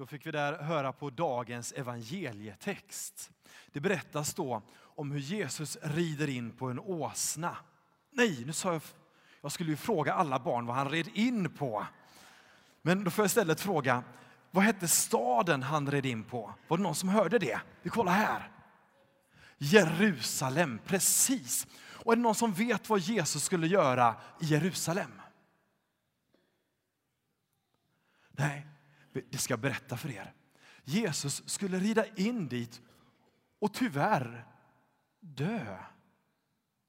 Då fick vi där höra på dagens evangelietext. Det berättas då om hur Jesus rider in på en åsna. Nej, nu sa jag, jag skulle ju fråga alla barn vad han red in på. Men då får jag istället fråga, vad hette staden han red in på? Var det någon som hörde det? Vi kollar här. Jerusalem, precis. Och är det någon som vet vad Jesus skulle göra i Jerusalem? Nej, det ska jag berätta för er. Jesus skulle rida in dit och tyvärr dö.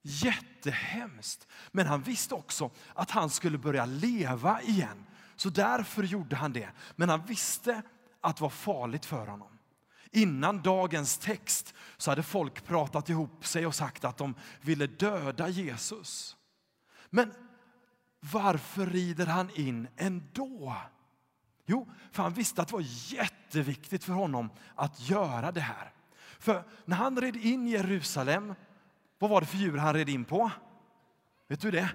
Jättehemskt. Men han visste också att han skulle börja leva igen. Så därför gjorde han det. Men han visste att det var farligt för honom. Innan dagens text så hade folk pratat ihop sig och sagt att de ville döda Jesus. Men varför rider han in ändå? Jo, för han visste att det var jätteviktigt för honom att göra det här. För när han red in i Jerusalem, vad var det för djur han red in på? Vet du det?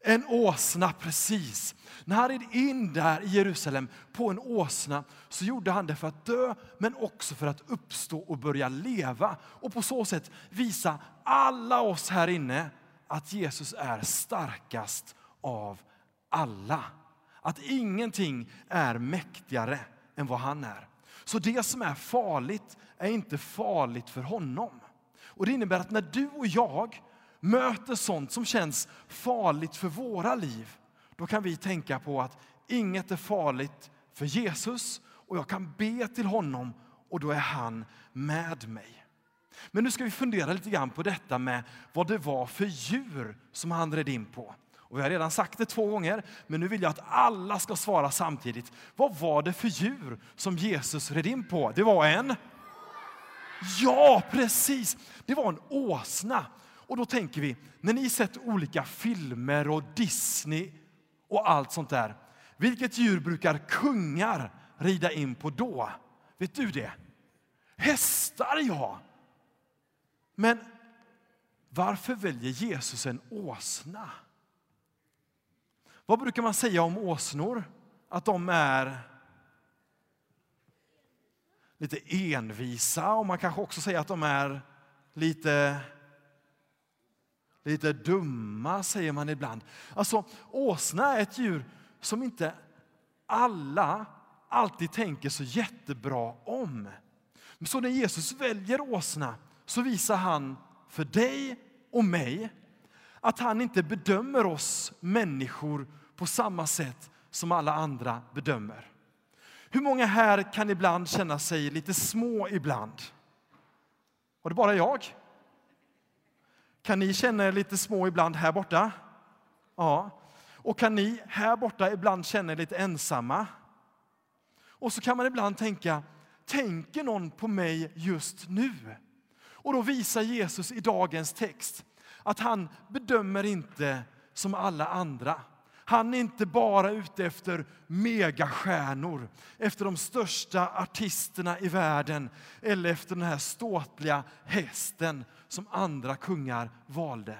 En åsna, precis. När han red in där i Jerusalem på en åsna så gjorde han det för att dö, men också för att uppstå och börja leva. Och på så sätt visa alla oss här inne att Jesus är starkast av alla. Att ingenting är mäktigare än vad han är. Så det som är farligt är inte farligt för honom. Och Det innebär att när du och jag möter sånt som känns farligt för våra liv, då kan vi tänka på att inget är farligt för Jesus och jag kan be till honom och då är han med mig. Men nu ska vi fundera lite grann på detta med vad det var för djur som han red in på. Och jag har redan sagt det två gånger, men nu vill jag att alla ska svara samtidigt. Vad var det för djur som Jesus red in på? Det var en... Ja, precis! Det var en åsna. Och då tänker vi, när ni sett olika filmer och Disney och allt sånt där. Vilket djur brukar kungar rida in på då? Vet du det? Hästar, ja! Men varför väljer Jesus en åsna? Vad brukar man säga om åsnor? Att de är lite envisa och man kanske också säger att de är lite lite dumma, säger man ibland. Alltså, åsna är ett djur som inte alla alltid tänker så jättebra om. Så när Jesus väljer åsna så visar han för dig och mig att han inte bedömer oss människor på samma sätt som alla andra bedömer. Hur många här kan ibland känna sig lite små ibland? Var det bara jag? Kan ni känna er lite små ibland här borta? Ja. Och kan ni här borta ibland känna er lite ensamma? Och så kan man ibland tänka, tänker någon på mig just nu? Och då visar Jesus i dagens text att han bedömer inte som alla andra. Han är inte bara ute efter megastjärnor, efter de största artisterna i världen eller efter den här ståtliga hästen som andra kungar valde.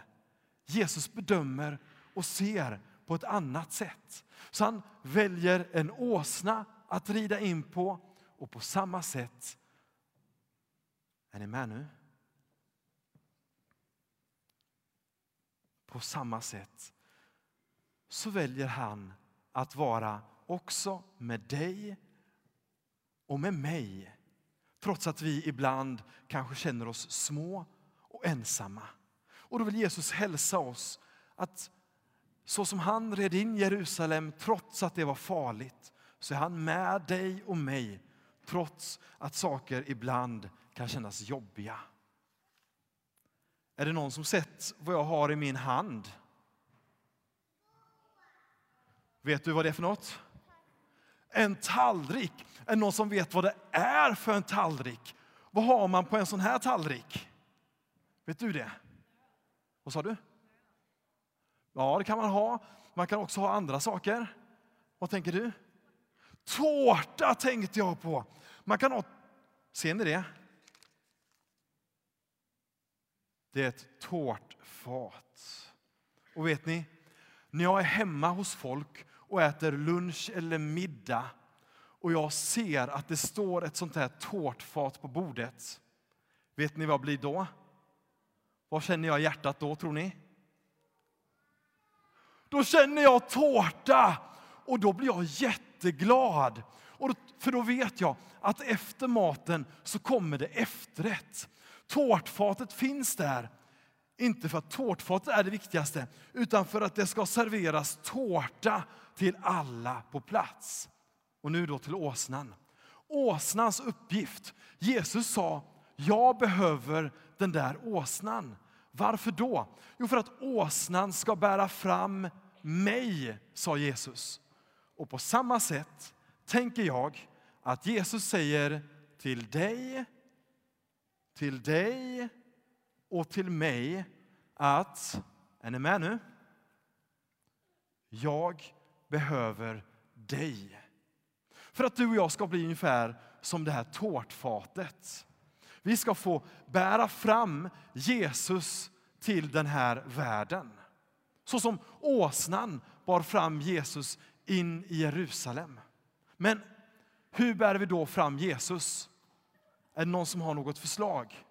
Jesus bedömer och ser på ett annat sätt. Så han väljer en åsna att rida in på och på samma sätt, är ni med nu? På samma sätt så väljer han att vara också med dig och med mig. Trots att vi ibland kanske känner oss små och ensamma. Och då vill Jesus hälsa oss att så som han red in Jerusalem trots att det var farligt så är han med dig och mig trots att saker ibland kan kännas jobbiga. Är det någon som sett vad jag har i min hand? Vet du vad det är för något? En tallrik. Är det någon som vet vad det är för en tallrik? Vad har man på en sån här tallrik? Vet du det? Vad sa du? Ja, det kan man ha. Man kan också ha andra saker. Vad tänker du? Tårta tänkte jag på. Man kan ha... Ser ni det? Det är ett tårtfat. Och vet ni, när jag är hemma hos folk och äter lunch eller middag och jag ser att det står ett sånt här tårtfat på bordet. Vet ni vad blir då? Vad känner jag i hjärtat då, tror ni? Då känner jag tårta och då blir jag jätteglad. Och då, för då vet jag att efter maten så kommer det efterrätt. Tårtfatet finns där, inte för att tårtfatet är det viktigaste, utan för att det ska serveras tårta till alla på plats. Och nu då till åsnan. Åsnans uppgift. Jesus sa, jag behöver den där åsnan. Varför då? Jo, för att åsnan ska bära fram mig, sa Jesus. Och på samma sätt tänker jag att Jesus säger till dig, till dig och till mig att, är ni med nu? Jag behöver dig. För att du och jag ska bli ungefär som det här tårtfatet. Vi ska få bära fram Jesus till den här världen. Så som åsnan bar fram Jesus in i Jerusalem. Men hur bär vi då fram Jesus? Är det någon som har något förslag?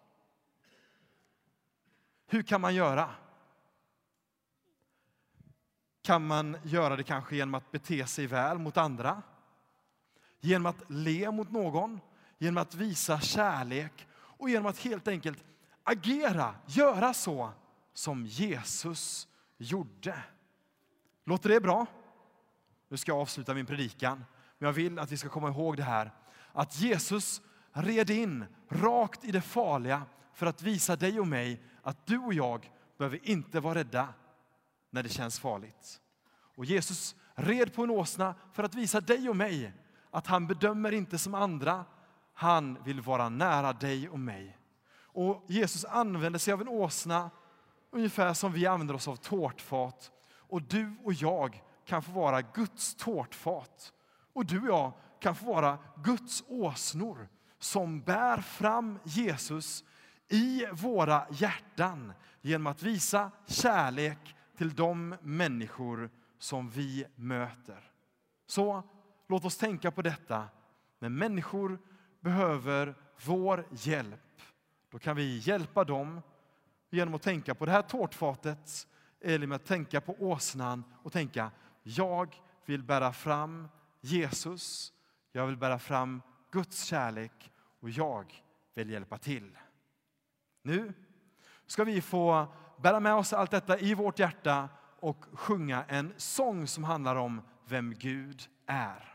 Hur kan man göra? Kan man göra det kanske genom att bete sig väl mot andra? Genom att le mot någon? Genom att visa kärlek? Och genom att helt enkelt agera, göra så som Jesus gjorde. Låter det bra? Nu ska jag avsluta min predikan, men jag vill att vi ska komma ihåg det här. Att Jesus red in rakt i det farliga för att visa dig och mig att du och jag behöver inte vara rädda när det känns farligt. Och Jesus red på en åsna för att visa dig och mig att han bedömer inte som andra. Han vill vara nära dig och mig. Och Jesus använder sig av en åsna ungefär som vi använder oss av tårtfat. Och du och jag kan få vara Guds tårtfat. Och du och jag kan få vara Guds åsnor som bär fram Jesus i våra hjärtan genom att visa kärlek till de människor som vi möter. Så låt oss tänka på detta. När människor behöver vår hjälp, då kan vi hjälpa dem genom att tänka på det här tårtfatet eller med att tänka på åsnan och tänka jag vill bära fram Jesus, jag vill bära fram Guds kärlek och jag vill hjälpa till. Nu ska vi få bära med oss allt detta i vårt hjärta och sjunga en sång som handlar om vem Gud är.